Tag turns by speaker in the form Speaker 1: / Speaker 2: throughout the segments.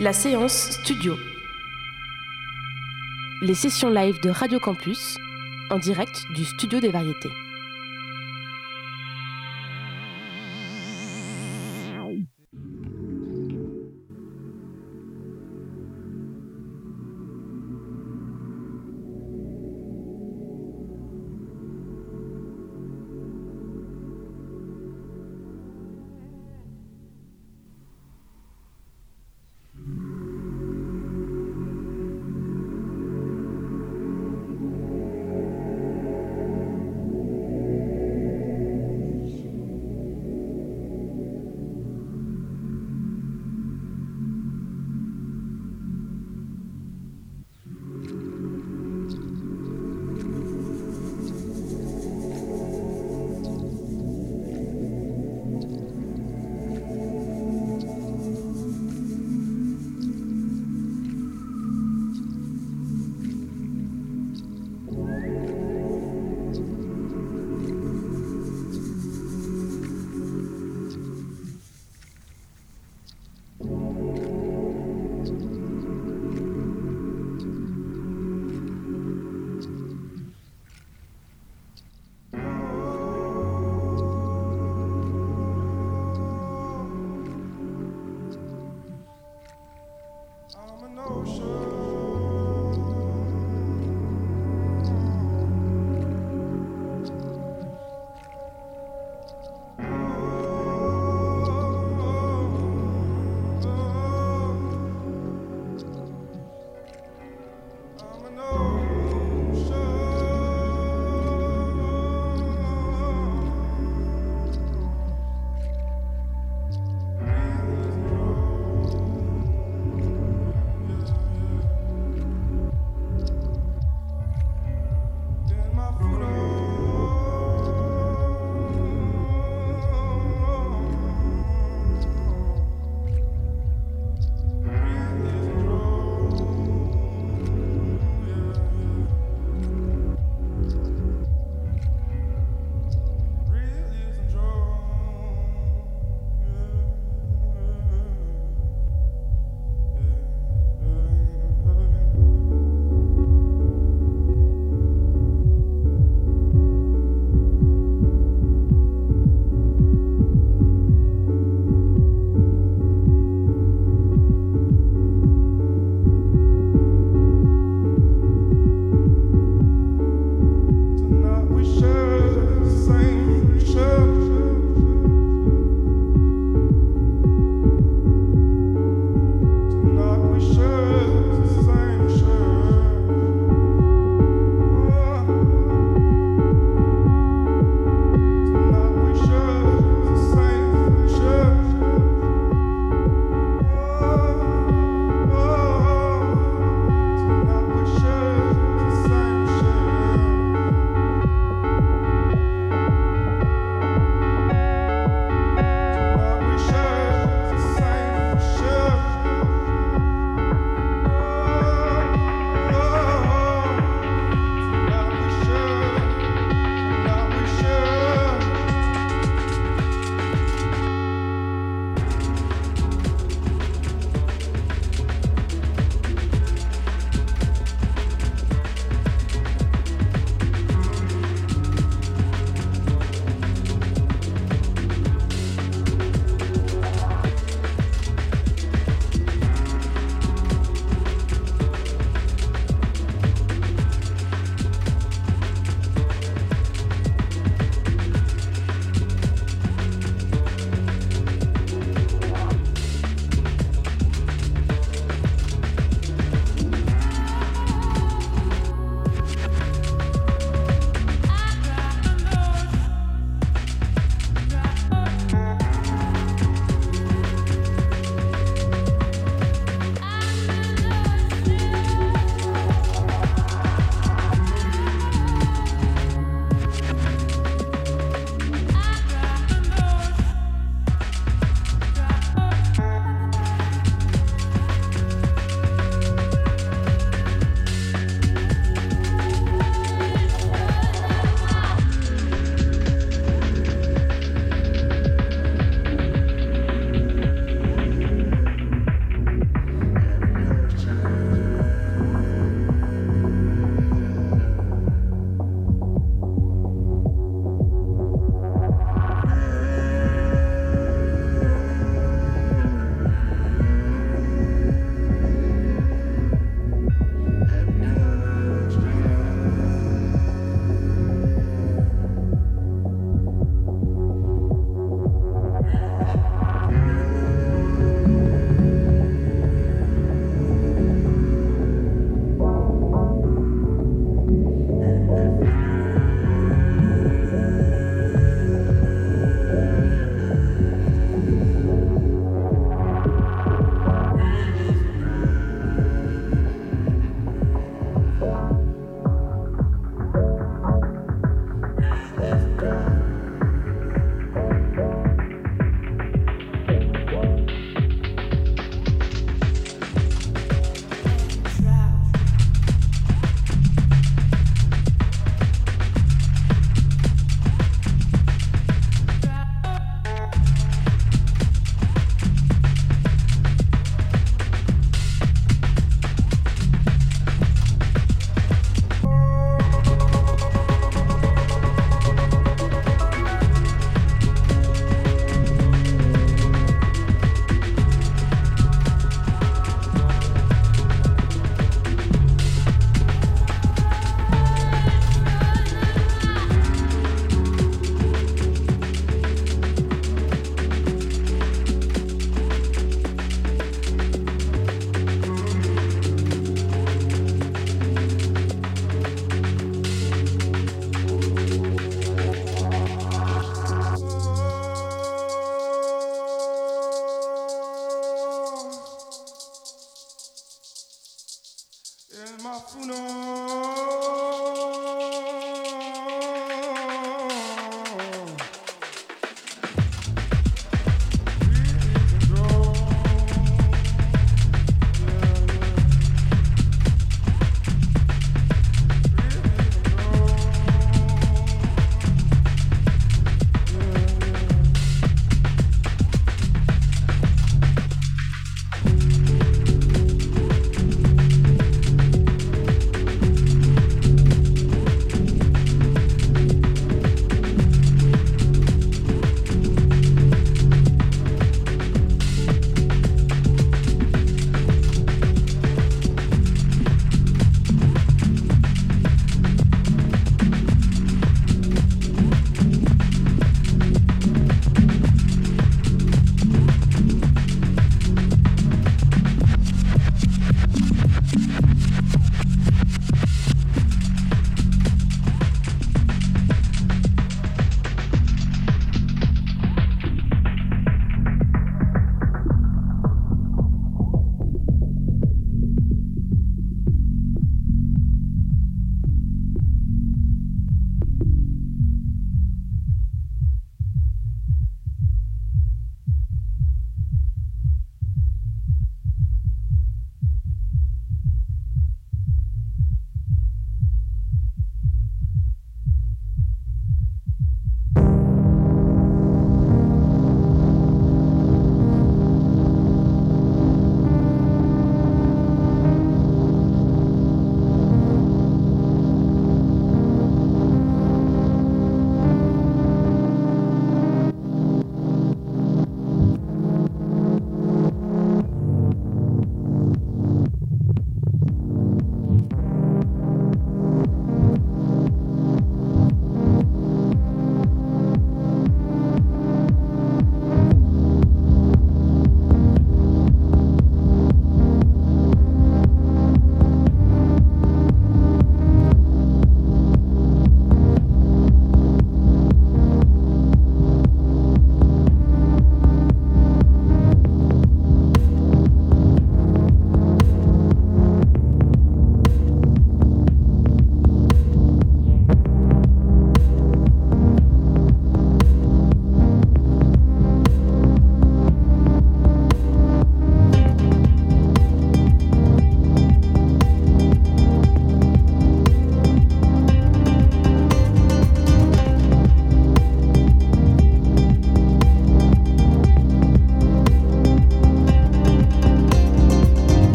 Speaker 1: La séance studio. Les sessions live de Radio Campus en direct du studio des variétés.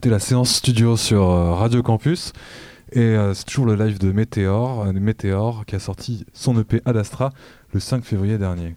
Speaker 2: Vous écoutez la séance studio sur euh, Radio Campus. Et euh, c'est toujours le live de Météor, euh, Météor qui a sorti son EP Ad Astra le 5 février dernier.